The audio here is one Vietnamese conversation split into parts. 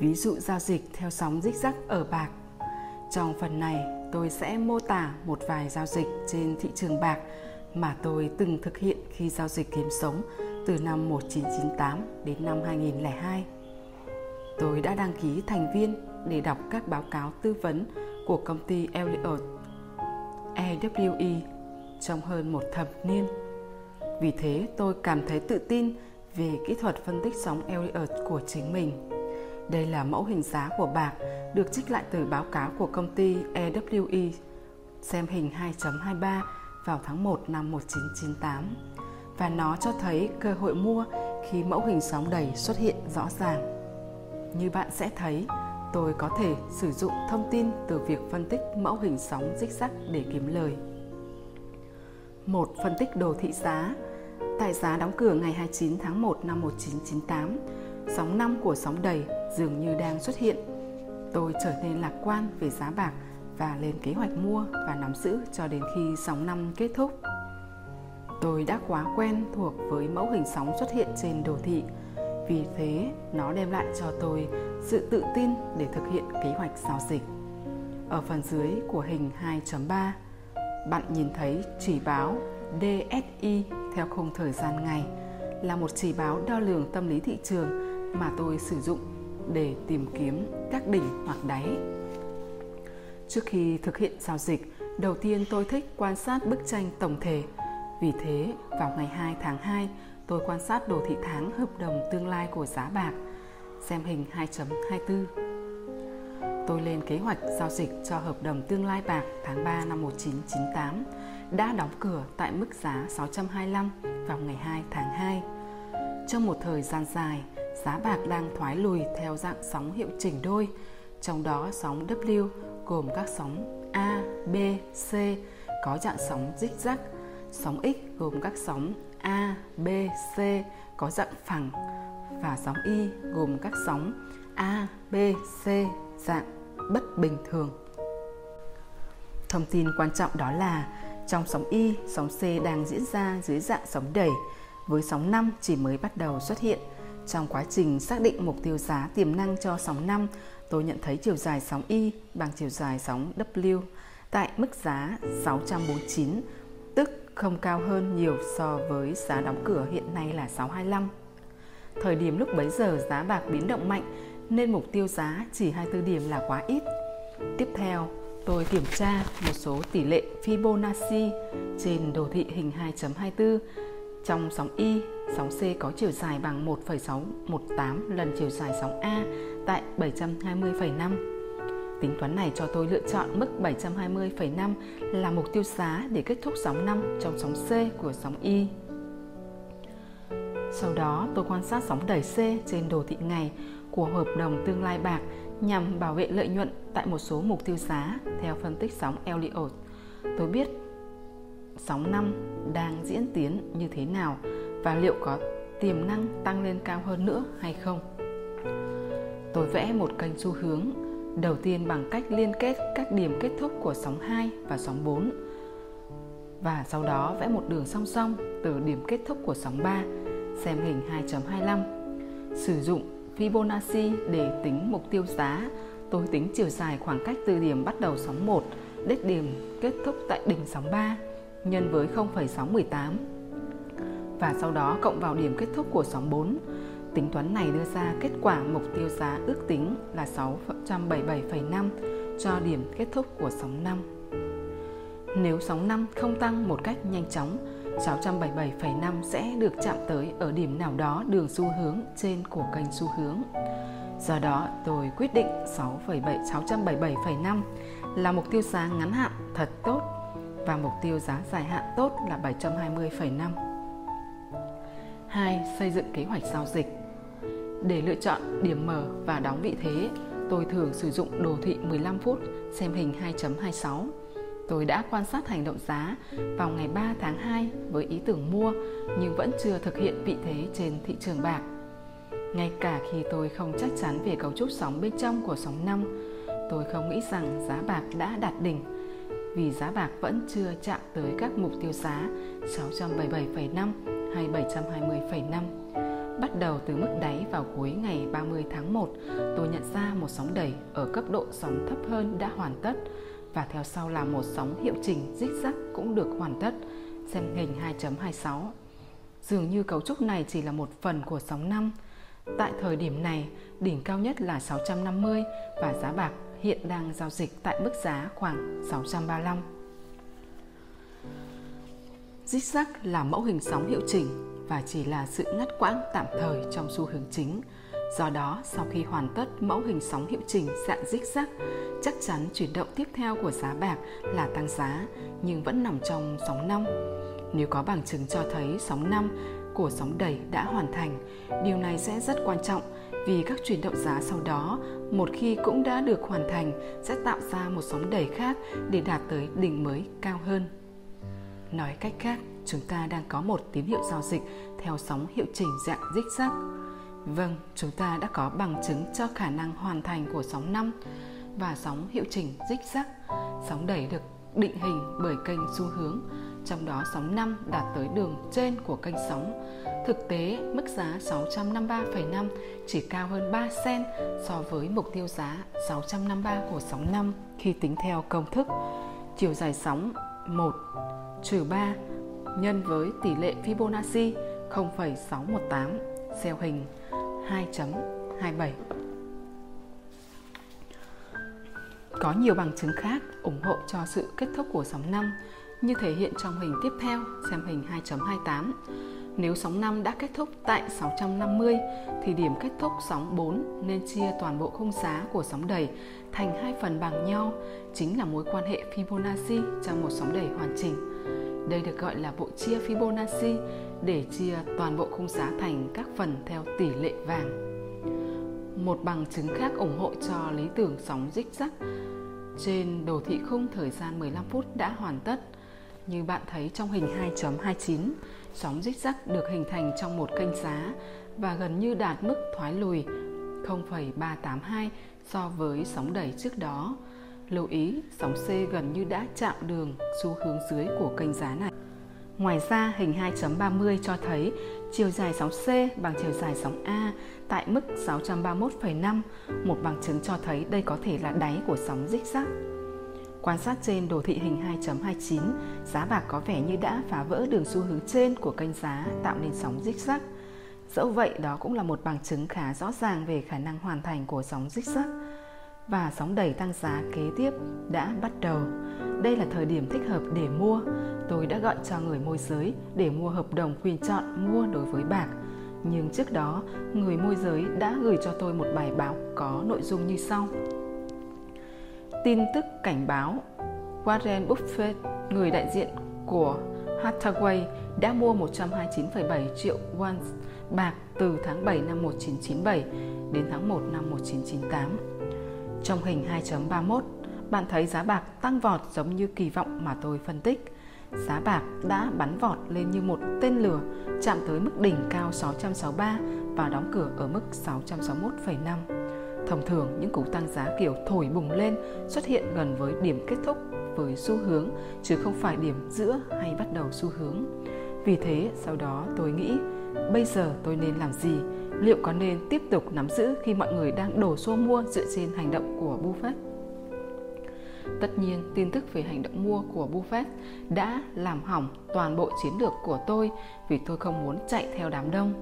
ví dụ giao dịch theo sóng rích rắc ở bạc. Trong phần này, tôi sẽ mô tả một vài giao dịch trên thị trường bạc mà tôi từng thực hiện khi giao dịch kiếm sống từ năm 1998 đến năm 2002. Tôi đã đăng ký thành viên để đọc các báo cáo tư vấn của công ty Elliott EWE trong hơn một thập niên. Vì thế tôi cảm thấy tự tin về kỹ thuật phân tích sóng Elliott của chính mình. Đây là mẫu hình giá của bạc được trích lại từ báo cáo của công ty EWE xem hình 2.23 vào tháng 1 năm 1998 và nó cho thấy cơ hội mua khi mẫu hình sóng đầy xuất hiện rõ ràng. Như bạn sẽ thấy, tôi có thể sử dụng thông tin từ việc phân tích mẫu hình sóng dích sắc để kiếm lời. Một phân tích đồ thị giá Tại giá đóng cửa ngày 29 tháng 1 năm 1998, sóng năm của sóng đầy dường như đang xuất hiện. Tôi trở nên lạc quan về giá bạc và lên kế hoạch mua và nắm giữ cho đến khi sóng năm kết thúc. Tôi đã quá quen thuộc với mẫu hình sóng xuất hiện trên đồ thị, vì thế nó đem lại cho tôi sự tự tin để thực hiện kế hoạch giao dịch. Ở phần dưới của hình 2.3, bạn nhìn thấy chỉ báo DSI theo khung thời gian ngày là một chỉ báo đo lường tâm lý thị trường mà tôi sử dụng để tìm kiếm các đỉnh hoặc đáy. Trước khi thực hiện giao dịch, đầu tiên tôi thích quan sát bức tranh tổng thể. Vì thế, vào ngày 2 tháng 2, tôi quan sát đồ thị tháng hợp đồng tương lai của giá bạc, xem hình 2.24. Tôi lên kế hoạch giao dịch cho hợp đồng tương lai bạc tháng 3 năm 1998 đã đóng cửa tại mức giá 625 vào ngày 2 tháng 2. Trong một thời gian dài, giá bạc đang thoái lùi theo dạng sóng hiệu chỉnh đôi, trong đó sóng W gồm các sóng A, B, C có dạng sóng dích rắc, sóng X gồm các sóng A, B, C có dạng phẳng và sóng Y gồm các sóng A, B, C dạng bất bình thường. Thông tin quan trọng đó là trong sóng Y, sóng C đang diễn ra dưới dạng sóng đẩy, với sóng 5 chỉ mới bắt đầu xuất hiện. Trong quá trình xác định mục tiêu giá tiềm năng cho sóng 5, tôi nhận thấy chiều dài sóng Y bằng chiều dài sóng W tại mức giá 649, tức không cao hơn nhiều so với giá đóng cửa hiện nay là 625. Thời điểm lúc bấy giờ giá bạc biến động mạnh nên mục tiêu giá chỉ 24 điểm là quá ít. Tiếp theo, tôi kiểm tra một số tỷ lệ Fibonacci trên đồ thị hình 2.24 trong sóng Y, sóng C có chiều dài bằng 1,618 lần chiều dài sóng A tại 720,5. Tính toán này cho tôi lựa chọn mức 720,5 là mục tiêu giá để kết thúc sóng 5 trong sóng C của sóng Y. Sau đó tôi quan sát sóng đẩy C trên đồ thị ngày của hợp đồng tương lai bạc nhằm bảo vệ lợi nhuận tại một số mục tiêu giá theo phân tích sóng Elliott. Tôi biết sóng 5 đang diễn tiến như thế nào và liệu có tiềm năng tăng lên cao hơn nữa hay không. Tôi vẽ một kênh xu hướng, đầu tiên bằng cách liên kết các điểm kết thúc của sóng 2 và sóng 4 và sau đó vẽ một đường song song từ điểm kết thúc của sóng 3 xem hình 2.25 sử dụng Fibonacci để tính mục tiêu giá. Tôi tính chiều dài khoảng cách từ điểm bắt đầu sóng 1 đến điểm kết thúc tại đỉnh sóng 3 nhân với 0,618 và sau đó cộng vào điểm kết thúc của sóng 4. Tính toán này đưa ra kết quả mục tiêu giá ước tính là 677,5 cho điểm kết thúc của sóng 5. Nếu sóng 5 không tăng một cách nhanh chóng, 677,5 sẽ được chạm tới ở điểm nào đó đường xu hướng trên của kênh xu hướng. Do đó, tôi quyết định 677,5 là mục tiêu giá ngắn hạn thật tốt và mục tiêu giá dài hạn tốt là 720,5. 2. Xây dựng kế hoạch giao dịch. Để lựa chọn điểm mở và đóng vị thế, tôi thường sử dụng đồ thị 15 phút xem hình 2.26. Tôi đã quan sát hành động giá vào ngày 3 tháng 2 với ý tưởng mua nhưng vẫn chưa thực hiện vị thế trên thị trường bạc. Ngay cả khi tôi không chắc chắn về cấu trúc sóng bên trong của sóng 5, tôi không nghĩ rằng giá bạc đã đạt đỉnh vì giá bạc vẫn chưa chạm tới các mục tiêu giá 677,5 hay 720,5. Bắt đầu từ mức đáy vào cuối ngày 30 tháng 1, tôi nhận ra một sóng đẩy ở cấp độ sóng thấp hơn đã hoàn tất và theo sau là một sóng hiệu chỉnh zigzag cũng được hoàn tất, xem hình 2.26. Dường như cấu trúc này chỉ là một phần của sóng 5. Tại thời điểm này, đỉnh cao nhất là 650 và giá bạc hiện đang giao dịch tại mức giá khoảng 635. Zigzag là mẫu hình sóng hiệu chỉnh và chỉ là sự ngắt quãng tạm thời trong xu hướng chính. Do đó, sau khi hoàn tất mẫu hình sóng hiệu chỉnh dạng zigzag, chắc chắn chuyển động tiếp theo của giá bạc là tăng giá nhưng vẫn nằm trong sóng năm. Nếu có bằng chứng cho thấy sóng năm của sóng đẩy đã hoàn thành, điều này sẽ rất quan trọng vì các chuyển động giá sau đó một khi cũng đã được hoàn thành sẽ tạo ra một sóng đẩy khác để đạt tới đỉnh mới cao hơn. Nói cách khác, chúng ta đang có một tín hiệu giao dịch theo sóng hiệu chỉnh dạng zigzag. Vâng, chúng ta đã có bằng chứng cho khả năng hoàn thành của sóng 5 và sóng hiệu chỉnh zigzag. Sóng đẩy được định hình bởi kênh xu hướng, trong đó sóng 5 đạt tới đường trên của kênh sóng. Thực tế, mức giá 653,5 chỉ cao hơn 3 sen so với mục tiêu giá 653 của sóng 5 khi tính theo công thức chiều dài sóng 1 trừ 3 nhân với tỷ lệ Fibonacci 0,618 xeo hình 2.27. Có nhiều bằng chứng khác ủng hộ cho sự kết thúc của sóng 5 như thể hiện trong hình tiếp theo xem hình 2.28. Nếu sóng 5 đã kết thúc tại 650 thì điểm kết thúc sóng 4 nên chia toàn bộ khung giá của sóng đầy thành hai phần bằng nhau, chính là mối quan hệ Fibonacci trong một sóng đầy hoàn chỉnh. Đây được gọi là bộ chia Fibonacci để chia toàn bộ khung giá thành các phần theo tỷ lệ vàng. Một bằng chứng khác ủng hộ cho lý tưởng sóng zigzag trên đồ thị khung thời gian 15 phút đã hoàn tất. Như bạn thấy trong hình 2.29, sóng zigzag được hình thành trong một kênh giá và gần như đạt mức thoái lùi 0,382 so với sóng đẩy trước đó. Lưu ý, sóng C gần như đã chạm đường xu hướng dưới của kênh giá này. Ngoài ra, hình 2.30 cho thấy chiều dài sóng C bằng chiều dài sóng A tại mức 631,5, một bằng chứng cho thấy đây có thể là đáy của sóng zigzag. Quan sát trên đồ thị hình 2.29, giá bạc có vẻ như đã phá vỡ đường xu hướng trên của kênh giá tạo nên sóng zigzag. Dẫu vậy, đó cũng là một bằng chứng khá rõ ràng về khả năng hoàn thành của sóng zigzag và sóng đẩy tăng giá kế tiếp đã bắt đầu. Đây là thời điểm thích hợp để mua. Tôi đã gọi cho người môi giới để mua hợp đồng quyền chọn mua đối với bạc. Nhưng trước đó, người môi giới đã gửi cho tôi một bài báo có nội dung như sau. Tin tức cảnh báo Warren Buffett, người đại diện của Hathaway đã mua 129,7 triệu won bạc từ tháng 7 năm 1997 đến tháng 1 năm 1998. Trong hình 2.31, bạn thấy giá bạc tăng vọt giống như kỳ vọng mà tôi phân tích. Giá bạc đã bắn vọt lên như một tên lửa, chạm tới mức đỉnh cao 663 và đóng cửa ở mức 661,5. Thông thường, những cú tăng giá kiểu thổi bùng lên xuất hiện gần với điểm kết thúc với xu hướng, chứ không phải điểm giữa hay bắt đầu xu hướng. Vì thế, sau đó tôi nghĩ, bây giờ tôi nên làm gì liệu có nên tiếp tục nắm giữ khi mọi người đang đổ xô mua dựa trên hành động của Buffett? Tất nhiên, tin tức về hành động mua của Buffett đã làm hỏng toàn bộ chiến lược của tôi vì tôi không muốn chạy theo đám đông.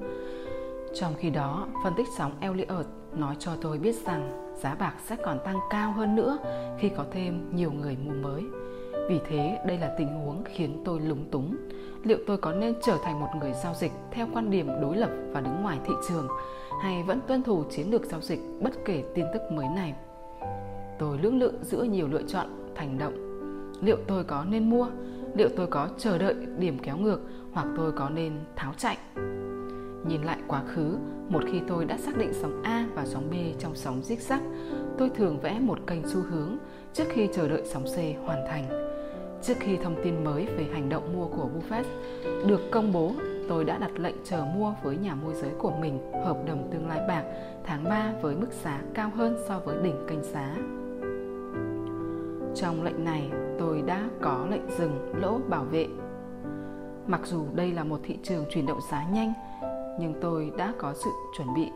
Trong khi đó, phân tích sóng Elliott nói cho tôi biết rằng giá bạc sẽ còn tăng cao hơn nữa khi có thêm nhiều người mua mới. Vì thế, đây là tình huống khiến tôi lúng túng. Liệu tôi có nên trở thành một người giao dịch theo quan điểm đối lập và đứng ngoài thị trường hay vẫn tuân thủ chiến lược giao dịch bất kể tin tức mới này? Tôi lưỡng lự giữa nhiều lựa chọn thành động. Liệu tôi có nên mua? Liệu tôi có chờ đợi điểm kéo ngược? Hoặc tôi có nên tháo chạy? Nhìn lại quá khứ một khi tôi đã xác định sóng a và sóng b trong sóng zigzag tôi thường vẽ một kênh xu hướng trước khi chờ đợi sóng c hoàn thành Trước khi thông tin mới về hành động mua của Buffett được công bố, tôi đã đặt lệnh chờ mua với nhà môi giới của mình hợp đồng tương lai bạc tháng 3 với mức giá cao hơn so với đỉnh kênh giá. Trong lệnh này, tôi đã có lệnh dừng lỗ bảo vệ. Mặc dù đây là một thị trường chuyển động giá nhanh, nhưng tôi đã có sự chuẩn bị.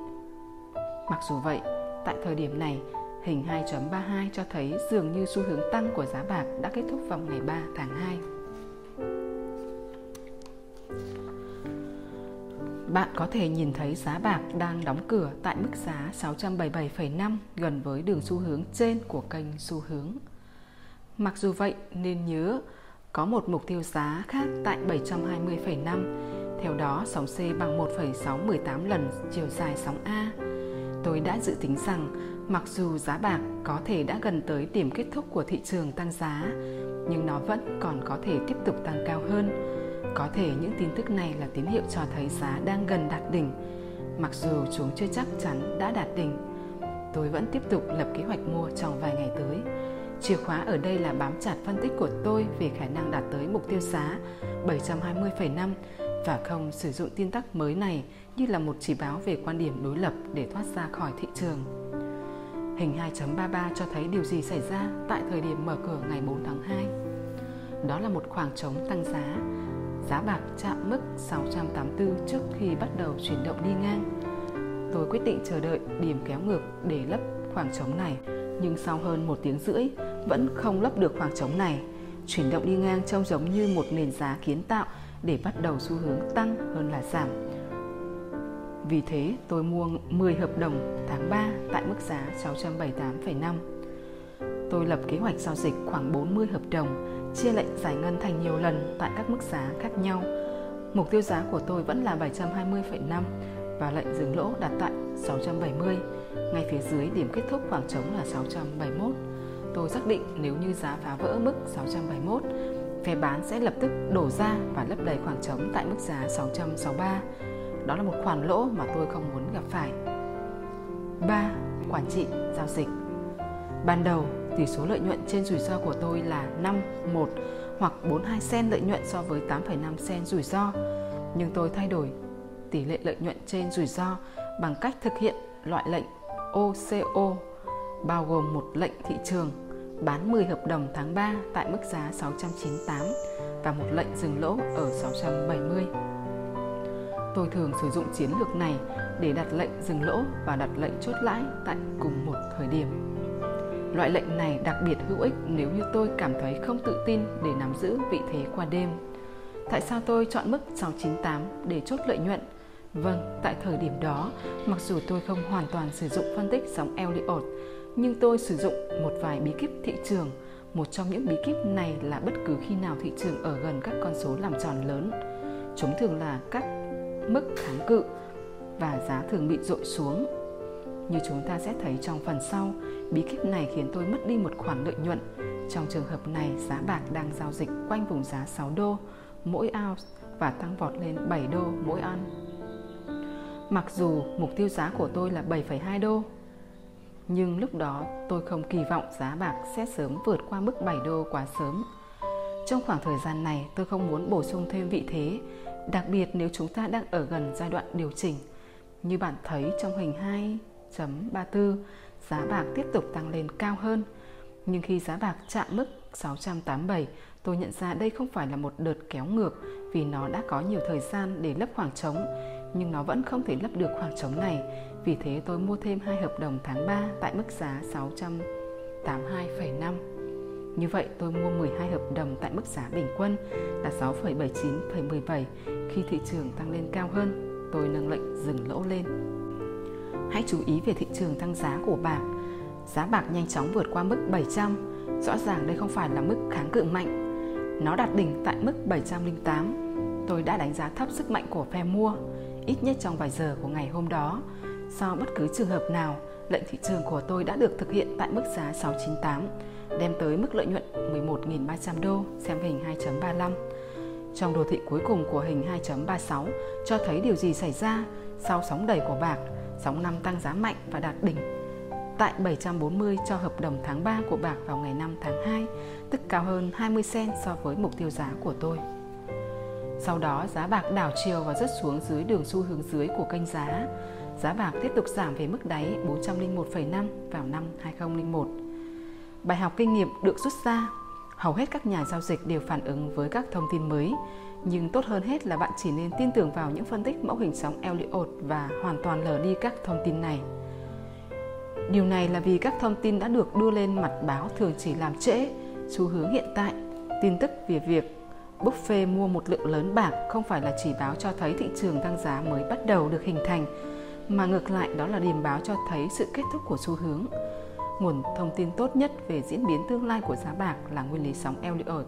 Mặc dù vậy, tại thời điểm này, hình 2.32 cho thấy dường như xu hướng tăng của giá bạc đã kết thúc vào ngày 3 tháng 2. Bạn có thể nhìn thấy giá bạc đang đóng cửa tại mức giá 677,5 gần với đường xu hướng trên của kênh xu hướng. Mặc dù vậy nên nhớ có một mục tiêu giá khác tại 720,5. Theo đó, sóng C bằng 1,618 lần chiều dài sóng A. Tôi đã dự tính rằng mặc dù giá bạc có thể đã gần tới điểm kết thúc của thị trường tăng giá, nhưng nó vẫn còn có thể tiếp tục tăng cao hơn. Có thể những tin tức này là tín hiệu cho thấy giá đang gần đạt đỉnh, mặc dù chúng chưa chắc chắn đã đạt đỉnh. Tôi vẫn tiếp tục lập kế hoạch mua trong vài ngày tới Chìa khóa ở đây là bám chặt phân tích của tôi về khả năng đạt tới mục tiêu giá 720,5 và không sử dụng tin tắc mới này như là một chỉ báo về quan điểm đối lập để thoát ra khỏi thị trường. Hình 2.33 cho thấy điều gì xảy ra tại thời điểm mở cửa ngày 4 tháng 2. Đó là một khoảng trống tăng giá. Giá bạc chạm mức 684 trước khi bắt đầu chuyển động đi ngang. Tôi quyết định chờ đợi điểm kéo ngược để lấp khoảng trống này, nhưng sau hơn một tiếng rưỡi, vẫn không lấp được khoảng trống này. Chuyển động đi ngang trông giống như một nền giá kiến tạo để bắt đầu xu hướng tăng hơn là giảm. Vì thế, tôi mua 10 hợp đồng tháng 3 tại mức giá 678,5. Tôi lập kế hoạch giao dịch khoảng 40 hợp đồng, chia lệnh giải ngân thành nhiều lần tại các mức giá khác nhau. Mục tiêu giá của tôi vẫn là 720,5 và lệnh dừng lỗ đặt tại 670. Ngay phía dưới điểm kết thúc khoảng trống là 671. Tôi xác định nếu như giá phá vỡ mức 671, phe bán sẽ lập tức đổ ra và lấp đầy khoảng trống tại mức giá 663. Đó là một khoản lỗ mà tôi không muốn gặp phải. 3. Quản trị giao dịch Ban đầu, tỷ số lợi nhuận trên rủi ro của tôi là 5, 1 hoặc 42 sen lợi nhuận so với 8,5 sen rủi ro. Nhưng tôi thay đổi tỷ lệ lợi nhuận trên rủi ro bằng cách thực hiện loại lệnh OCO bao gồm một lệnh thị trường bán 10 hợp đồng tháng 3 tại mức giá 698 và một lệnh dừng lỗ ở 670. Tôi thường sử dụng chiến lược này để đặt lệnh dừng lỗ và đặt lệnh chốt lãi tại cùng một thời điểm. Loại lệnh này đặc biệt hữu ích nếu như tôi cảm thấy không tự tin để nắm giữ vị thế qua đêm. Tại sao tôi chọn mức 698 để chốt lợi nhuận Vâng, tại thời điểm đó, mặc dù tôi không hoàn toàn sử dụng phân tích sóng Elliott nhưng tôi sử dụng một vài bí kíp thị trường. Một trong những bí kíp này là bất cứ khi nào thị trường ở gần các con số làm tròn lớn. Chúng thường là các mức kháng cự và giá thường bị dội xuống. Như chúng ta sẽ thấy trong phần sau, bí kíp này khiến tôi mất đi một khoản lợi nhuận. Trong trường hợp này, giá bạc đang giao dịch quanh vùng giá 6 đô mỗi ounce và tăng vọt lên 7 đô mỗi ounce Mặc dù mục tiêu giá của tôi là 7,2 đô, nhưng lúc đó tôi không kỳ vọng giá bạc sẽ sớm vượt qua mức 7 đô quá sớm. Trong khoảng thời gian này, tôi không muốn bổ sung thêm vị thế, đặc biệt nếu chúng ta đang ở gần giai đoạn điều chỉnh. Như bạn thấy trong hình 2.34, giá bạc tiếp tục tăng lên cao hơn. Nhưng khi giá bạc chạm mức 687, tôi nhận ra đây không phải là một đợt kéo ngược vì nó đã có nhiều thời gian để lấp khoảng trống nhưng nó vẫn không thể lấp được khoảng trống này. Vì thế tôi mua thêm hai hợp đồng tháng 3 tại mức giá 682,5. Như vậy tôi mua 12 hợp đồng tại mức giá bình quân là 6,79,17 khi thị trường tăng lên cao hơn, tôi nâng lệnh dừng lỗ lên. Hãy chú ý về thị trường tăng giá của bạc. Giá bạc nhanh chóng vượt qua mức 700. Rõ ràng đây không phải là mức kháng cự mạnh. Nó đạt đỉnh tại mức 708. Tôi đã đánh giá thấp sức mạnh của phe mua ít nhất trong vài giờ của ngày hôm đó so bất cứ trường hợp nào, lệnh thị trường của tôi đã được thực hiện tại mức giá 698, đem tới mức lợi nhuận 11.300 đô, xem hình 2.35. Trong đồ thị cuối cùng của hình 2.36 cho thấy điều gì xảy ra sau sóng đẩy của bạc, sóng năm tăng giá mạnh và đạt đỉnh tại 740 cho hợp đồng tháng 3 của bạc vào ngày 5 tháng 2, tức cao hơn 20 sen so với mục tiêu giá của tôi. Sau đó giá bạc đảo chiều và rớt xuống dưới đường xu hướng dưới của kênh giá. Giá bạc tiếp tục giảm về mức đáy 401,5 vào năm 2001. Bài học kinh nghiệm được rút ra, hầu hết các nhà giao dịch đều phản ứng với các thông tin mới. Nhưng tốt hơn hết là bạn chỉ nên tin tưởng vào những phân tích mẫu hình sóng Elliot và hoàn toàn lờ đi các thông tin này. Điều này là vì các thông tin đã được đưa lên mặt báo thường chỉ làm trễ xu hướng hiện tại. Tin tức về việc Buffett mua một lượng lớn bạc không phải là chỉ báo cho thấy thị trường tăng giá mới bắt đầu được hình thành, mà ngược lại đó là điềm báo cho thấy sự kết thúc của xu hướng. Nguồn thông tin tốt nhất về diễn biến tương lai của giá bạc là nguyên lý sóng Elliott,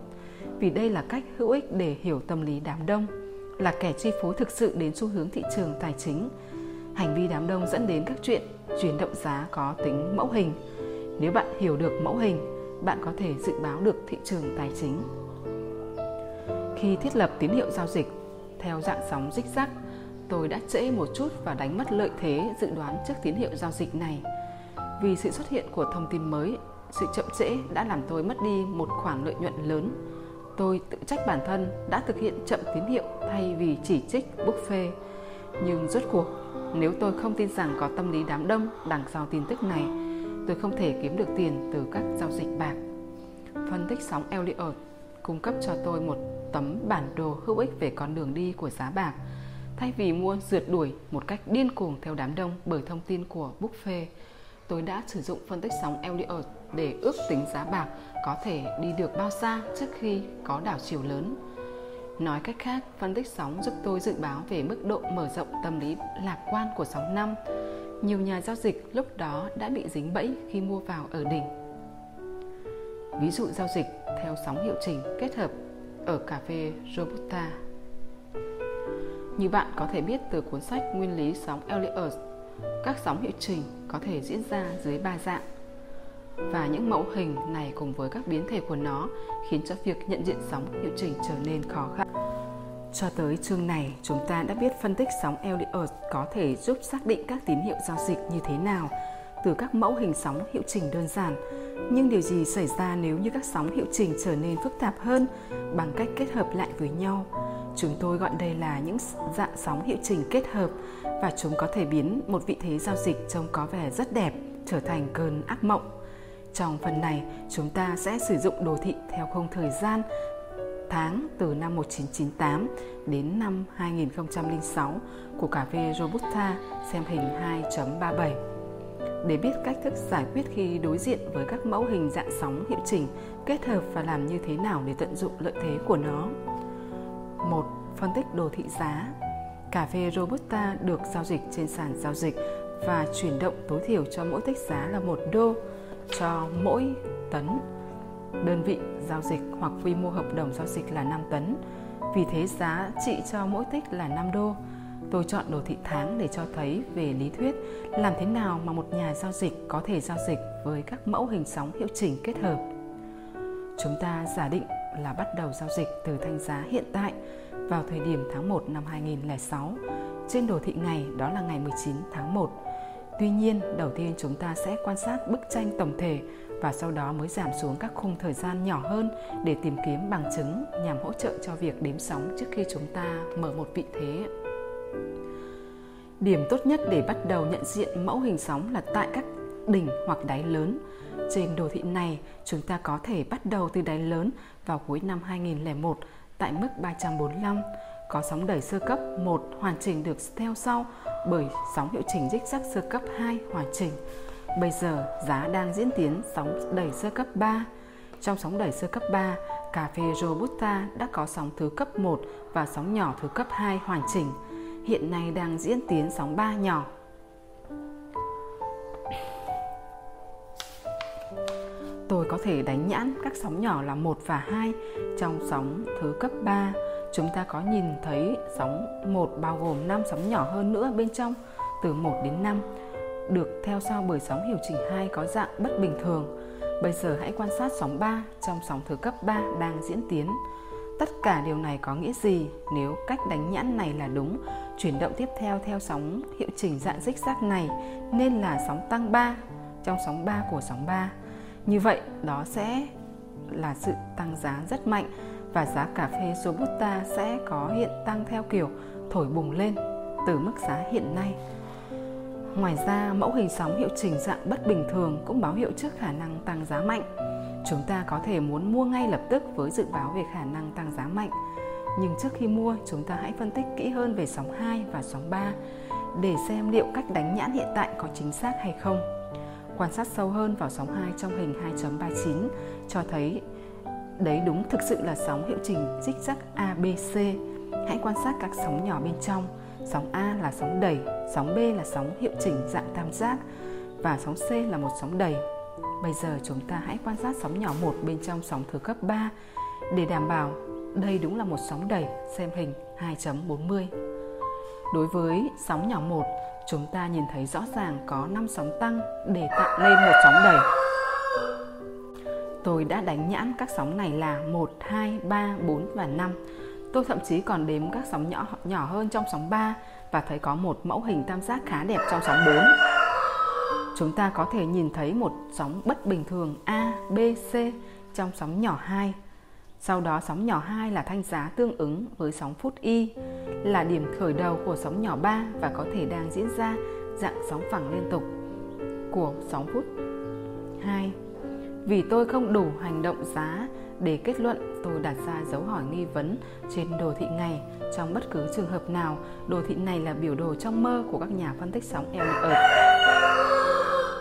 vì đây là cách hữu ích để hiểu tâm lý đám đông, là kẻ chi phối thực sự đến xu hướng thị trường tài chính. Hành vi đám đông dẫn đến các chuyện chuyển động giá có tính mẫu hình. Nếu bạn hiểu được mẫu hình, bạn có thể dự báo được thị trường tài chính. Khi thiết lập tín hiệu giao dịch theo dạng sóng rích rắc, tôi đã trễ một chút và đánh mất lợi thế dự đoán trước tín hiệu giao dịch này. Vì sự xuất hiện của thông tin mới, sự chậm trễ đã làm tôi mất đi một khoản lợi nhuận lớn. Tôi tự trách bản thân đã thực hiện chậm tín hiệu thay vì chỉ trích buffet. Nhưng rốt cuộc, nếu tôi không tin rằng có tâm lý đám đông đằng sau tin tức này, tôi không thể kiếm được tiền từ các giao dịch bạc. Phân tích sóng Elliott cung cấp cho tôi một tấm bản đồ hữu ích về con đường đi của giá bạc thay vì mua rượt đuổi một cách điên cuồng theo đám đông bởi thông tin của buffet tôi đã sử dụng phân tích sóng Elliott để ước tính giá bạc có thể đi được bao xa trước khi có đảo chiều lớn. Nói cách khác, phân tích sóng giúp tôi dự báo về mức độ mở rộng tâm lý lạc quan của sóng năm. Nhiều nhà giao dịch lúc đó đã bị dính bẫy khi mua vào ở đỉnh. Ví dụ giao dịch theo sóng hiệu chỉnh kết hợp ở cà phê Robusta. Như bạn có thể biết từ cuốn sách Nguyên lý sóng Elliott, các sóng hiệu chỉnh có thể diễn ra dưới ba dạng và những mẫu hình này cùng với các biến thể của nó khiến cho việc nhận diện sóng hiệu chỉnh trở nên khó khăn. Cho tới chương này, chúng ta đã biết phân tích sóng Elliott có thể giúp xác định các tín hiệu giao dịch như thế nào từ các mẫu hình sóng hiệu chỉnh đơn giản. Nhưng điều gì xảy ra nếu như các sóng hiệu chỉnh trở nên phức tạp hơn bằng cách kết hợp lại với nhau? Chúng tôi gọi đây là những dạng sóng hiệu chỉnh kết hợp và chúng có thể biến một vị thế giao dịch trông có vẻ rất đẹp trở thành cơn ác mộng. Trong phần này, chúng ta sẽ sử dụng đồ thị theo khung thời gian tháng từ năm 1998 đến năm 2006 của cà phê Robusta xem hình 2.37 để biết cách thức giải quyết khi đối diện với các mẫu hình dạng sóng hiệu chỉnh kết hợp và làm như thế nào để tận dụng lợi thế của nó. Một, Phân tích đồ thị giá Cà phê Robusta được giao dịch trên sàn giao dịch và chuyển động tối thiểu cho mỗi tích giá là một đô cho mỗi tấn. Đơn vị giao dịch hoặc quy mô hợp đồng giao dịch là 5 tấn. Vì thế giá trị cho mỗi tích là 5 đô. Tôi chọn đồ thị tháng để cho thấy về lý thuyết làm thế nào mà một nhà giao dịch có thể giao dịch với các mẫu hình sóng hiệu chỉnh kết hợp. Chúng ta giả định là bắt đầu giao dịch từ thanh giá hiện tại vào thời điểm tháng 1 năm 2006. Trên đồ thị ngày đó là ngày 19 tháng 1. Tuy nhiên, đầu tiên chúng ta sẽ quan sát bức tranh tổng thể và sau đó mới giảm xuống các khung thời gian nhỏ hơn để tìm kiếm bằng chứng nhằm hỗ trợ cho việc đếm sóng trước khi chúng ta mở một vị thế. Điểm tốt nhất để bắt đầu nhận diện mẫu hình sóng là tại các đỉnh hoặc đáy lớn. Trên đồ thị này, chúng ta có thể bắt đầu từ đáy lớn vào cuối năm 2001 tại mức 345, có sóng đẩy sơ cấp 1 hoàn chỉnh được theo sau bởi sóng hiệu chỉnh dích sắc sơ cấp 2 hoàn chỉnh. Bây giờ giá đang diễn tiến sóng đẩy sơ cấp 3. Trong sóng đẩy sơ cấp 3, cà phê Robusta đã có sóng thứ cấp 1 và sóng nhỏ thứ cấp 2 hoàn chỉnh. Hiện nay đang diễn tiến sóng 3 nhỏ tôi có thể đánh nhãn các sóng nhỏ là 1 và 2 trong sóng thứ cấp 3. Chúng ta có nhìn thấy sóng 1 bao gồm 5 sóng nhỏ hơn nữa bên trong, từ 1 đến 5 được theo sau bởi sóng hiệu chỉnh 2 có dạng bất bình thường. Bây giờ hãy quan sát sóng 3 trong sóng thứ cấp 3 đang diễn tiến. Tất cả điều này có nghĩa gì nếu cách đánh nhãn này là đúng? Chuyển động tiếp theo theo sóng hiệu chỉnh dạng dích sắc này nên là sóng tăng 3 trong sóng 3 của sóng 3 như vậy đó sẽ là sự tăng giá rất mạnh và giá cà phê Robusta sẽ có hiện tăng theo kiểu thổi bùng lên từ mức giá hiện nay. Ngoài ra, mẫu hình sóng hiệu chỉnh dạng bất bình thường cũng báo hiệu trước khả năng tăng giá mạnh. Chúng ta có thể muốn mua ngay lập tức với dự báo về khả năng tăng giá mạnh. Nhưng trước khi mua, chúng ta hãy phân tích kỹ hơn về sóng 2 và sóng 3 để xem liệu cách đánh nhãn hiện tại có chính xác hay không. Quan sát sâu hơn vào sóng 2 trong hình 2.39 cho thấy đấy đúng thực sự là sóng hiệu chỉnh dích zigzag ABC. Hãy quan sát các sóng nhỏ bên trong. Sóng A là sóng đẩy, sóng B là sóng hiệu chỉnh dạng tam giác và sóng C là một sóng đẩy. Bây giờ chúng ta hãy quan sát sóng nhỏ một bên trong sóng thứ cấp 3 để đảm bảo đây đúng là một sóng đẩy xem hình 2.40. Đối với sóng nhỏ 1, chúng ta nhìn thấy rõ ràng có 5 sóng tăng để tạo lên một sóng đẩy. Tôi đã đánh nhãn các sóng này là 1, 2, 3, 4 và 5. Tôi thậm chí còn đếm các sóng nhỏ nhỏ hơn trong sóng 3 và thấy có một mẫu hình tam giác khá đẹp trong sóng 4. Chúng ta có thể nhìn thấy một sóng bất bình thường A, B, C trong sóng nhỏ 2 sau đó sóng nhỏ 2 là thanh giá tương ứng với sóng phút y, là điểm khởi đầu của sóng nhỏ 3 và có thể đang diễn ra dạng sóng phẳng liên tục của sóng phút 2. Vì tôi không đủ hành động giá để kết luận, tôi đặt ra dấu hỏi nghi vấn trên đồ thị ngày. Trong bất cứ trường hợp nào, đồ thị này là biểu đồ trong mơ của các nhà phân tích sóng Elliott.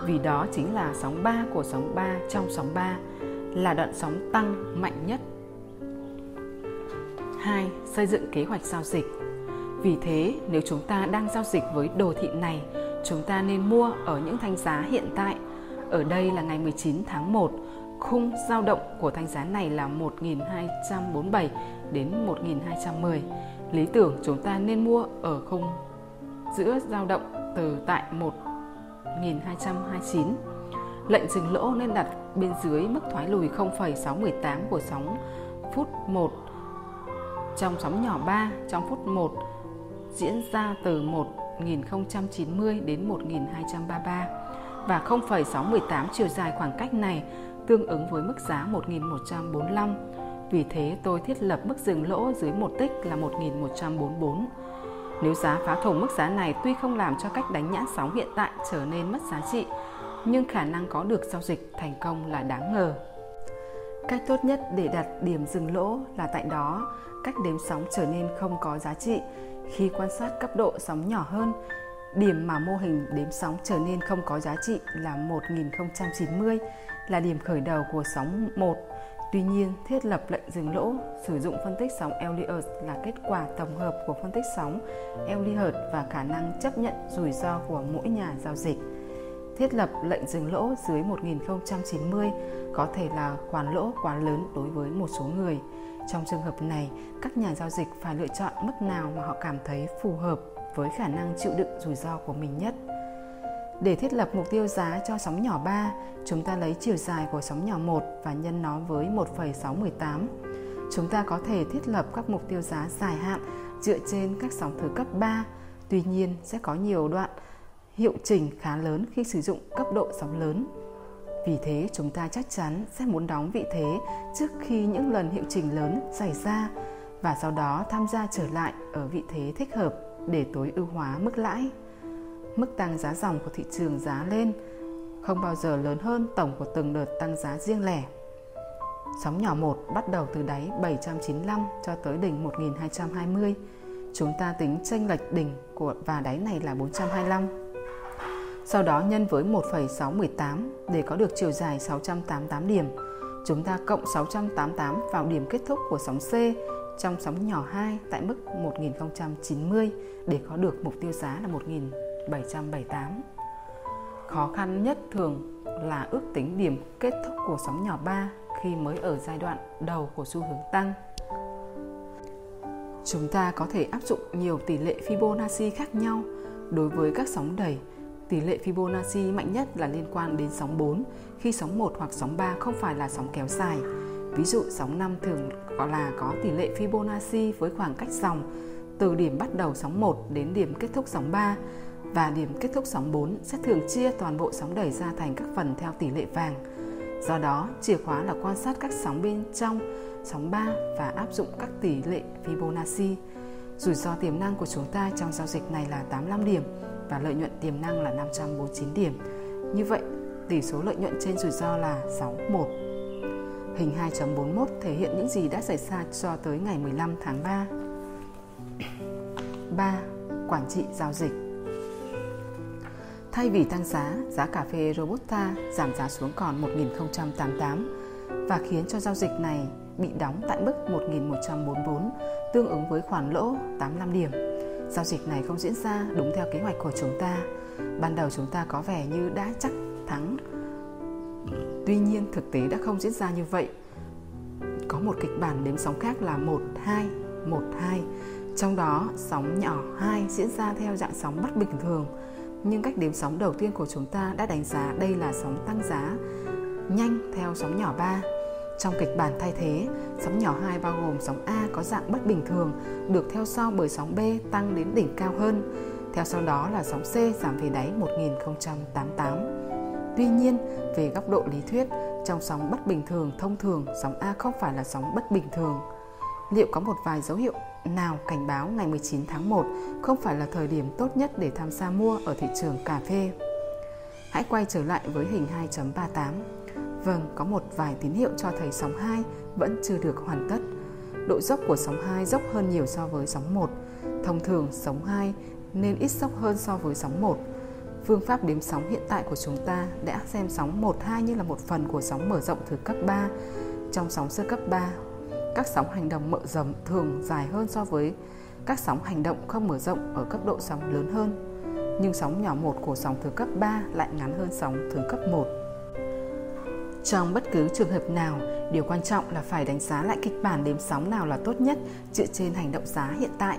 Vì đó chính là sóng 3 của sóng 3 trong sóng 3, là đoạn sóng tăng mạnh nhất 2. Xây dựng kế hoạch giao dịch. Vì thế, nếu chúng ta đang giao dịch với đồ thị này, chúng ta nên mua ở những thanh giá hiện tại. Ở đây là ngày 19 tháng 1, khung giao động của thanh giá này là 1247 đến 1210. Lý tưởng chúng ta nên mua ở khung giữa giao động từ tại 1229. Lệnh dừng lỗ nên đặt bên dưới mức thoái lùi 0,618 của sóng phút 1 trong sóng nhỏ 3 trong phút 1 diễn ra từ 1090 đến 1233 và 0,618 chiều dài khoảng cách này tương ứng với mức giá 1145. Vì thế tôi thiết lập mức dừng lỗ dưới một tích là 1144. Nếu giá phá thủng mức giá này tuy không làm cho cách đánh nhãn sóng hiện tại trở nên mất giá trị, nhưng khả năng có được giao dịch thành công là đáng ngờ. Cách tốt nhất để đặt điểm dừng lỗ là tại đó cách đếm sóng trở nên không có giá trị khi quan sát cấp độ sóng nhỏ hơn. Điểm mà mô hình đếm sóng trở nên không có giá trị là 1090 là điểm khởi đầu của sóng 1. Tuy nhiên, thiết lập lệnh dừng lỗ sử dụng phân tích sóng Elliott là kết quả tổng hợp của phân tích sóng Elliott và khả năng chấp nhận rủi ro của mỗi nhà giao dịch. Thiết lập lệnh dừng lỗ dưới 1090 có thể là khoản lỗ quá lớn đối với một số người. Trong trường hợp này, các nhà giao dịch phải lựa chọn mức nào mà họ cảm thấy phù hợp với khả năng chịu đựng rủi ro của mình nhất. Để thiết lập mục tiêu giá cho sóng nhỏ 3, chúng ta lấy chiều dài của sóng nhỏ 1 và nhân nó với 1,618. Chúng ta có thể thiết lập các mục tiêu giá dài hạn dựa trên các sóng thứ cấp 3, tuy nhiên sẽ có nhiều đoạn hiệu chỉnh khá lớn khi sử dụng cấp độ sóng lớn. Vì thế chúng ta chắc chắn sẽ muốn đóng vị thế trước khi những lần hiệu chỉnh lớn xảy ra và sau đó tham gia trở lại ở vị thế thích hợp để tối ưu hóa mức lãi. Mức tăng giá dòng của thị trường giá lên không bao giờ lớn hơn tổng của từng đợt tăng giá riêng lẻ. Sóng nhỏ 1 bắt đầu từ đáy 795 cho tới đỉnh 1220. Chúng ta tính chênh lệch đỉnh của và đáy này là 425 sau đó nhân với 1,618 để có được chiều dài 688 điểm. Chúng ta cộng 688 vào điểm kết thúc của sóng C trong sóng nhỏ 2 tại mức 1090 để có được mục tiêu giá là 1778. Khó khăn nhất thường là ước tính điểm kết thúc của sóng nhỏ 3 khi mới ở giai đoạn đầu của xu hướng tăng. Chúng ta có thể áp dụng nhiều tỷ lệ Fibonacci khác nhau đối với các sóng đẩy Tỷ lệ Fibonacci mạnh nhất là liên quan đến sóng 4 khi sóng 1 hoặc sóng 3 không phải là sóng kéo dài. Ví dụ sóng 5 thường gọi là có tỷ lệ Fibonacci với khoảng cách dòng từ điểm bắt đầu sóng 1 đến điểm kết thúc sóng 3 và điểm kết thúc sóng 4 sẽ thường chia toàn bộ sóng đẩy ra thành các phần theo tỷ lệ vàng. Do đó, chìa khóa là quan sát các sóng bên trong sóng 3 và áp dụng các tỷ lệ Fibonacci. Rủi ro tiềm năng của chúng ta trong giao dịch này là 85 điểm và lợi nhuận tiềm năng là 549 điểm. Như vậy, tỷ số lợi nhuận trên rủi ro là 61. Hình 2.41 thể hiện những gì đã xảy ra cho tới ngày 15 tháng 3. 3. Quản trị giao dịch Thay vì tăng giá, giá cà phê Robusta giảm giá xuống còn 1088 và khiến cho giao dịch này bị đóng tại mức 1144, tương ứng với khoản lỗ 85 điểm. Giao dịch này không diễn ra đúng theo kế hoạch của chúng ta. Ban đầu chúng ta có vẻ như đã chắc thắng. Tuy nhiên thực tế đã không diễn ra như vậy. Có một kịch bản đếm sóng khác là 1 2 1 2. Trong đó, sóng nhỏ 2 diễn ra theo dạng sóng bất bình thường. Nhưng cách đếm sóng đầu tiên của chúng ta đã đánh giá đây là sóng tăng giá nhanh theo sóng nhỏ 3 trong kịch bản thay thế, sóng nhỏ 2 bao gồm sóng A có dạng bất bình thường, được theo sau bởi sóng B tăng đến đỉnh cao hơn. Theo sau đó là sóng C giảm về đáy 1088. Tuy nhiên, về góc độ lý thuyết, trong sóng bất bình thường thông thường, sóng A không phải là sóng bất bình thường. Liệu có một vài dấu hiệu nào cảnh báo ngày 19 tháng 1 không phải là thời điểm tốt nhất để tham gia mua ở thị trường cà phê? Hãy quay trở lại với hình 2.38. Vâng, có một vài tín hiệu cho thấy sóng 2 vẫn chưa được hoàn tất. Độ dốc của sóng 2 dốc hơn nhiều so với sóng 1. Thông thường sóng 2 nên ít dốc hơn so với sóng 1. Phương pháp đếm sóng hiện tại của chúng ta đã xem sóng 1 2 như là một phần của sóng mở rộng thứ cấp 3. Trong sóng sơ cấp 3, các sóng hành động mở rộng thường dài hơn so với các sóng hành động không mở rộng ở cấp độ sóng lớn hơn. Nhưng sóng nhỏ 1 của sóng thứ cấp 3 lại ngắn hơn sóng thứ cấp 1. Trong bất cứ trường hợp nào, điều quan trọng là phải đánh giá lại kịch bản đếm sóng nào là tốt nhất dựa trên hành động giá hiện tại.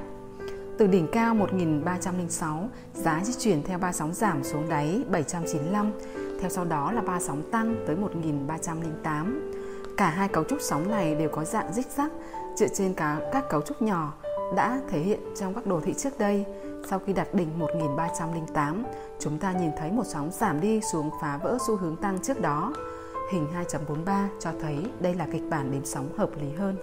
Từ đỉnh cao 1306, giá di chuyển theo ba sóng giảm xuống đáy 795, theo sau đó là ba sóng tăng tới 1308. Cả hai cấu trúc sóng này đều có dạng rích rắc dựa trên cả các cấu trúc nhỏ đã thể hiện trong các đồ thị trước đây. Sau khi đặt đỉnh 1308, chúng ta nhìn thấy một sóng giảm đi xuống phá vỡ xu hướng tăng trước đó. Hình 2.43 cho thấy đây là kịch bản đếm sóng hợp lý hơn.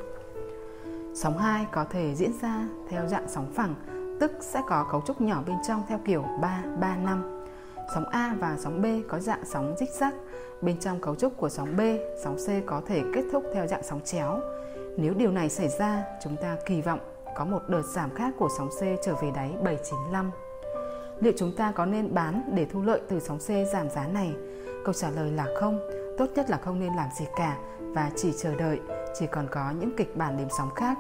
Sóng 2 có thể diễn ra theo dạng sóng phẳng, tức sẽ có cấu trúc nhỏ bên trong theo kiểu 3, 3, 5. Sóng A và sóng B có dạng sóng rích rắc, bên trong cấu trúc của sóng B, sóng C có thể kết thúc theo dạng sóng chéo. Nếu điều này xảy ra, chúng ta kỳ vọng có một đợt giảm khác của sóng C trở về đáy 795. Liệu chúng ta có nên bán để thu lợi từ sóng C giảm giá này? Câu trả lời là không tốt nhất là không nên làm gì cả và chỉ chờ đợi, chỉ còn có những kịch bản đếm sóng khác.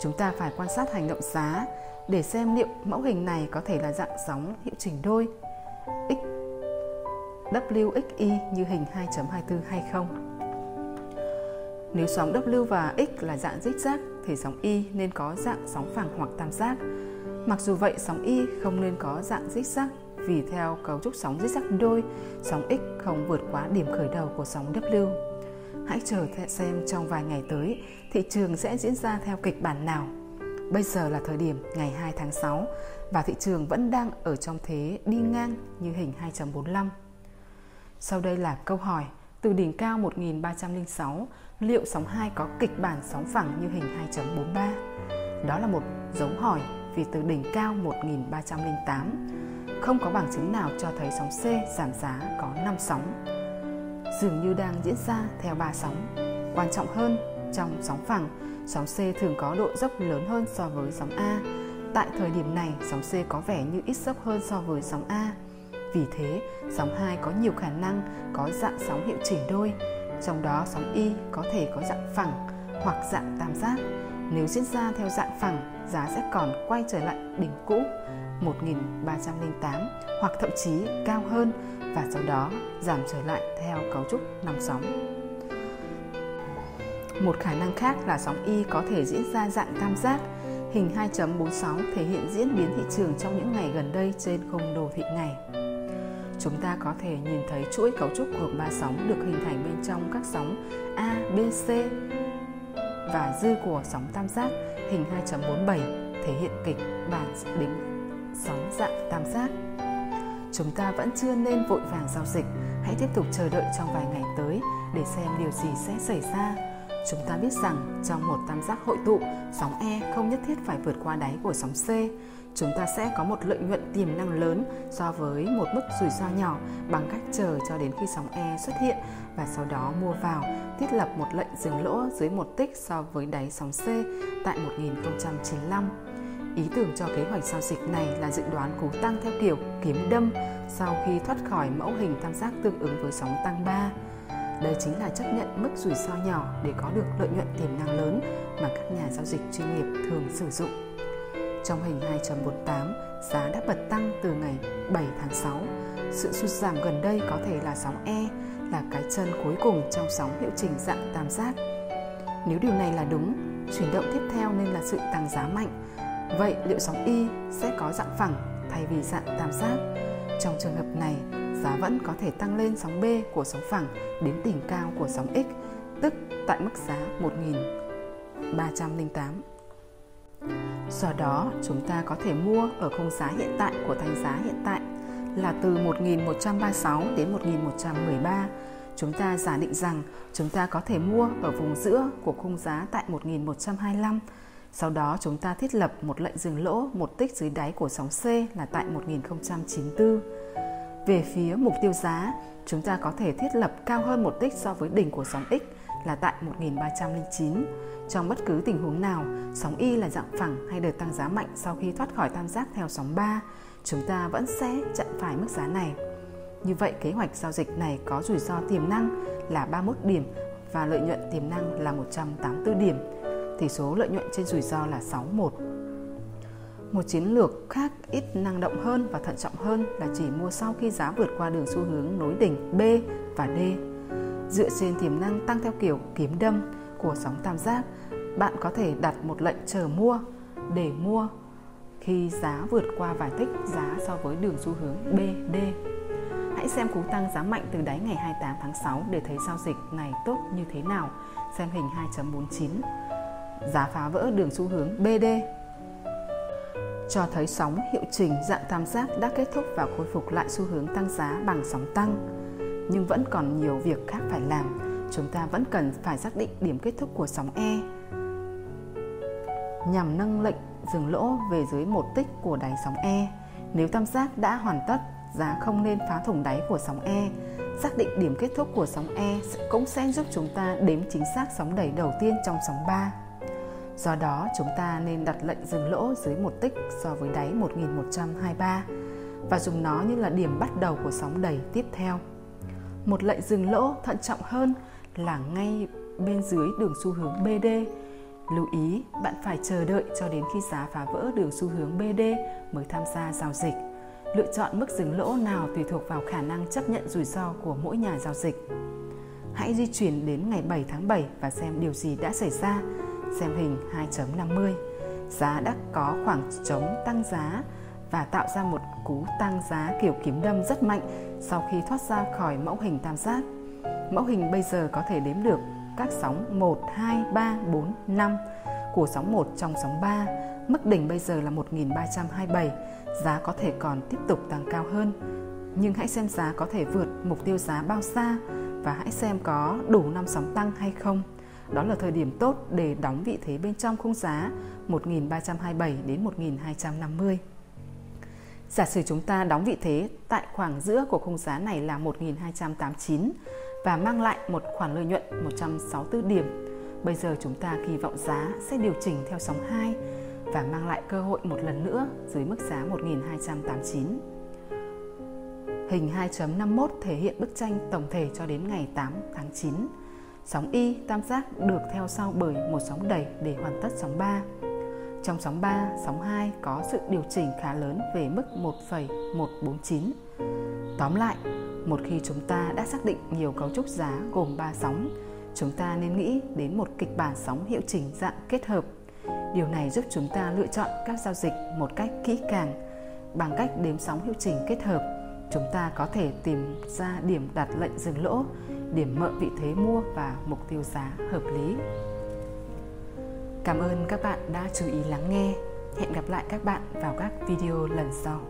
Chúng ta phải quan sát hành động giá để xem liệu mẫu hình này có thể là dạng sóng hiệu chỉnh đôi X WXY như hình 2.24 hay không. Nếu sóng W và X là dạng dích giác thì sóng Y nên có dạng sóng phẳng hoặc tam giác. Mặc dù vậy, sóng Y không nên có dạng dích giác vì theo cấu trúc sóng zigzag đôi, sóng X không vượt quá điểm khởi đầu của sóng W. Hãy chờ xem trong vài ngày tới thị trường sẽ diễn ra theo kịch bản nào. Bây giờ là thời điểm ngày 2 tháng 6 và thị trường vẫn đang ở trong thế đi ngang như hình 2.45. Sau đây là câu hỏi từ đỉnh cao 1306, liệu sóng 2 có kịch bản sóng phẳng như hình 2.43? Đó là một dấu hỏi vì từ đỉnh cao 1308 không có bằng chứng nào cho thấy sóng C giảm giá có 5 sóng. Dường như đang diễn ra theo 3 sóng. Quan trọng hơn, trong sóng phẳng, sóng C thường có độ dốc lớn hơn so với sóng A. Tại thời điểm này, sóng C có vẻ như ít dốc hơn so với sóng A. Vì thế, sóng 2 có nhiều khả năng có dạng sóng hiệu chỉnh đôi, trong đó sóng Y có thể có dạng phẳng hoặc dạng tam giác. Nếu diễn ra theo dạng phẳng, giá sẽ còn quay trở lại đỉnh cũ 1308 hoặc thậm chí cao hơn và sau đó giảm trở lại theo cấu trúc năm sóng. Một khả năng khác là sóng Y có thể diễn ra dạng tam giác. Hình 2.46 thể hiện diễn biến thị trường trong những ngày gần đây trên khung đồ thị ngày. Chúng ta có thể nhìn thấy chuỗi cấu trúc của ba sóng được hình thành bên trong các sóng A, B, C và dư của sóng tam giác hình 2.47 thể hiện kịch bản đỉnh sóng dạng tam giác. Chúng ta vẫn chưa nên vội vàng giao dịch, hãy tiếp tục chờ đợi trong vài ngày tới để xem điều gì sẽ xảy ra. chúng ta biết rằng trong một tam giác hội tụ, sóng E không nhất thiết phải vượt qua đáy của sóng C. Chúng ta sẽ có một lợi nhuận tiềm năng lớn so với một mức rủi ro nhỏ bằng cách chờ cho đến khi sóng E xuất hiện và sau đó mua vào, thiết lập một lệnh dừng lỗ dưới một tích so với đáy sóng C tại 1095. Ý tưởng cho kế hoạch giao dịch này là dự đoán cú tăng theo kiểu kiếm đâm sau khi thoát khỏi mẫu hình tam giác tương ứng với sóng tăng 3. Đây chính là chấp nhận mức rủi ro nhỏ để có được lợi nhuận tiềm năng lớn mà các nhà giao dịch chuyên nghiệp thường sử dụng. Trong hình 2.48, giá đã bật tăng từ ngày 7 tháng 6. Sự sụt giảm gần đây có thể là sóng E, là cái chân cuối cùng trong sóng hiệu chỉnh dạng tam giác. Nếu điều này là đúng, chuyển động tiếp theo nên là sự tăng giá mạnh. Vậy liệu sóng Y sẽ có dạng phẳng thay vì dạng tam giác? Trong trường hợp này, giá vẫn có thể tăng lên sóng B của sóng phẳng đến đỉnh cao của sóng X, tức tại mức giá 1308. Do đó, chúng ta có thể mua ở khung giá hiện tại của thanh giá hiện tại là từ 1136 đến 1113. Chúng ta giả định rằng chúng ta có thể mua ở vùng giữa của khung giá tại 1125. Sau đó chúng ta thiết lập một lệnh dừng lỗ một tích dưới đáy của sóng C là tại 1094. Về phía mục tiêu giá, chúng ta có thể thiết lập cao hơn một tích so với đỉnh của sóng X là tại 1309. Trong bất cứ tình huống nào, sóng Y là dạng phẳng hay đợt tăng giá mạnh sau khi thoát khỏi tam giác theo sóng 3, chúng ta vẫn sẽ chặn phải mức giá này. Như vậy, kế hoạch giao dịch này có rủi ro tiềm năng là 31 điểm và lợi nhuận tiềm năng là 184 điểm. Tỷ số lợi nhuận trên rủi ro là 61. Một chiến lược khác ít năng động hơn và thận trọng hơn là chỉ mua sau khi giá vượt qua đường xu hướng nối đỉnh B và D. Dựa trên tiềm năng tăng theo kiểu kiếm đâm của sóng tam giác, bạn có thể đặt một lệnh chờ mua để mua khi giá vượt qua vài tích giá so với đường xu hướng BD. Hãy xem cú tăng giá mạnh từ đáy ngày 28 tháng 6 để thấy giao dịch này tốt như thế nào. Xem hình 2.49. Giá phá vỡ đường xu hướng BD cho thấy sóng hiệu chỉnh dạng tam giác đã kết thúc và khôi phục lại xu hướng tăng giá bằng sóng tăng. Nhưng vẫn còn nhiều việc khác phải làm. Chúng ta vẫn cần phải xác định điểm kết thúc của sóng E nhằm nâng lệnh dừng lỗ về dưới một tích của đáy sóng E. Nếu tam giác đã hoàn tất, giá không nên phá thủng đáy của sóng E. Xác định điểm kết thúc của sóng E cũng sẽ giúp chúng ta đếm chính xác sóng đẩy đầu tiên trong sóng 3. Do đó, chúng ta nên đặt lệnh dừng lỗ dưới một tích so với đáy 1123 và dùng nó như là điểm bắt đầu của sóng đầy tiếp theo. Một lệnh dừng lỗ thận trọng hơn là ngay bên dưới đường xu hướng BD. Lưu ý, bạn phải chờ đợi cho đến khi giá phá vỡ đường xu hướng BD mới tham gia giao dịch. Lựa chọn mức dừng lỗ nào tùy thuộc vào khả năng chấp nhận rủi ro của mỗi nhà giao dịch. Hãy di chuyển đến ngày 7 tháng 7 và xem điều gì đã xảy ra xem hình 2.50. Giá đã có khoảng trống tăng giá và tạo ra một cú tăng giá kiểu kiếm đâm rất mạnh sau khi thoát ra khỏi mẫu hình tam giác. Mẫu hình bây giờ có thể đếm được các sóng 1, 2, 3, 4, 5 của sóng 1 trong sóng 3. Mức đỉnh bây giờ là 1327, giá có thể còn tiếp tục tăng cao hơn. Nhưng hãy xem giá có thể vượt mục tiêu giá bao xa và hãy xem có đủ năm sóng tăng hay không. Đó là thời điểm tốt để đóng vị thế bên trong khung giá 1327 đến 1250. Giả sử chúng ta đóng vị thế tại khoảng giữa của khung giá này là 1289 và mang lại một khoản lợi nhuận 164 điểm. Bây giờ chúng ta kỳ vọng giá sẽ điều chỉnh theo sóng 2 và mang lại cơ hội một lần nữa dưới mức giá 1289. Hình 2.51 thể hiện bức tranh tổng thể cho đến ngày 8 tháng 9 Sóng Y tam giác được theo sau bởi một sóng đẩy để hoàn tất sóng 3. Trong sóng 3, sóng 2 có sự điều chỉnh khá lớn về mức 1,149. Tóm lại, một khi chúng ta đã xác định nhiều cấu trúc giá gồm 3 sóng, chúng ta nên nghĩ đến một kịch bản sóng hiệu chỉnh dạng kết hợp. Điều này giúp chúng ta lựa chọn các giao dịch một cách kỹ càng. Bằng cách đếm sóng hiệu chỉnh kết hợp, chúng ta có thể tìm ra điểm đặt lệnh dừng lỗ điểm mợ vị thế mua và mục tiêu giá hợp lý. Cảm ơn các bạn đã chú ý lắng nghe. Hẹn gặp lại các bạn vào các video lần sau.